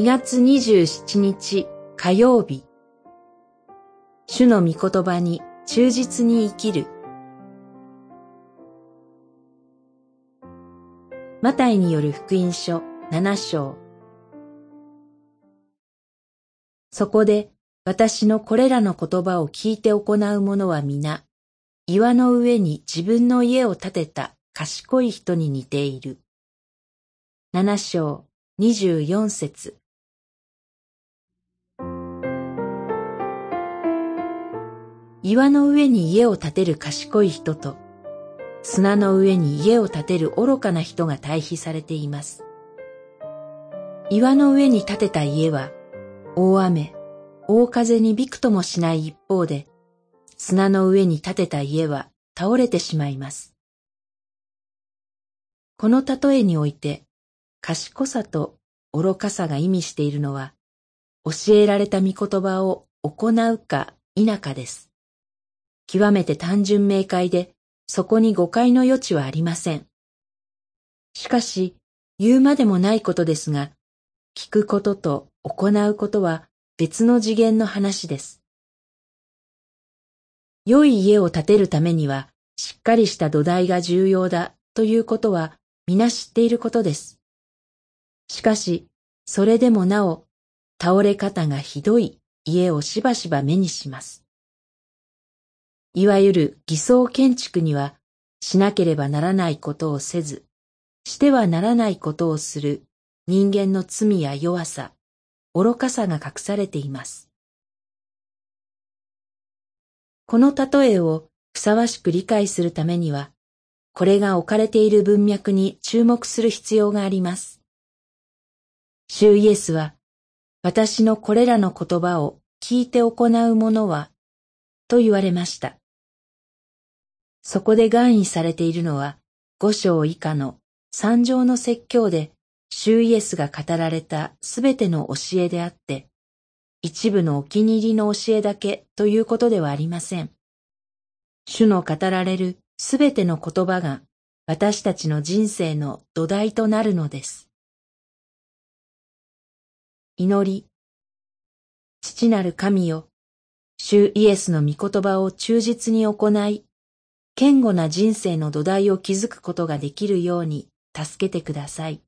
2月27日火曜日。主の御言葉に忠実に生きる。マタイによる福音書7章。そこで私のこれらの言葉を聞いて行う者は皆、岩の上に自分の家を建てた賢い人に似ている。七章二十四節。岩の上に家を建てる賢い人と、砂の上に家を建てる愚かな人が対比されています。岩の上に建てた家は、大雨、大風にびくともしない一方で、砂の上に建てた家は倒れてしまいます。この例えにおいて、賢さと愚かさが意味しているのは、教えられた御言葉を行うか否かです。極めて単純明快で、そこに誤解の余地はありません。しかし、言うまでもないことですが、聞くことと行うことは別の次元の話です。良い家を建てるためには、しっかりした土台が重要だということは皆知っていることです。しかし、それでもなお、倒れ方がひどい家をしばしば目にします。いわゆる偽装建築には、しなければならないことをせず、してはならないことをする人間の罪や弱さ、愚かさが隠されています。この例えをふさわしく理解するためには、これが置かれている文脈に注目する必要があります。主イエスは、私のこれらの言葉を聞いて行う者は、と言われました。そこで願意されているのは、五章以下の三条の説教で、主イエスが語られたすべての教えであって、一部のお気に入りの教えだけということではありません。主の語られるすべての言葉が私たちの人生の土台となるのです。祈り。父なる神よ、主イエスの御言葉を忠実に行い、堅固な人生の土台を築くことができるように助けてください。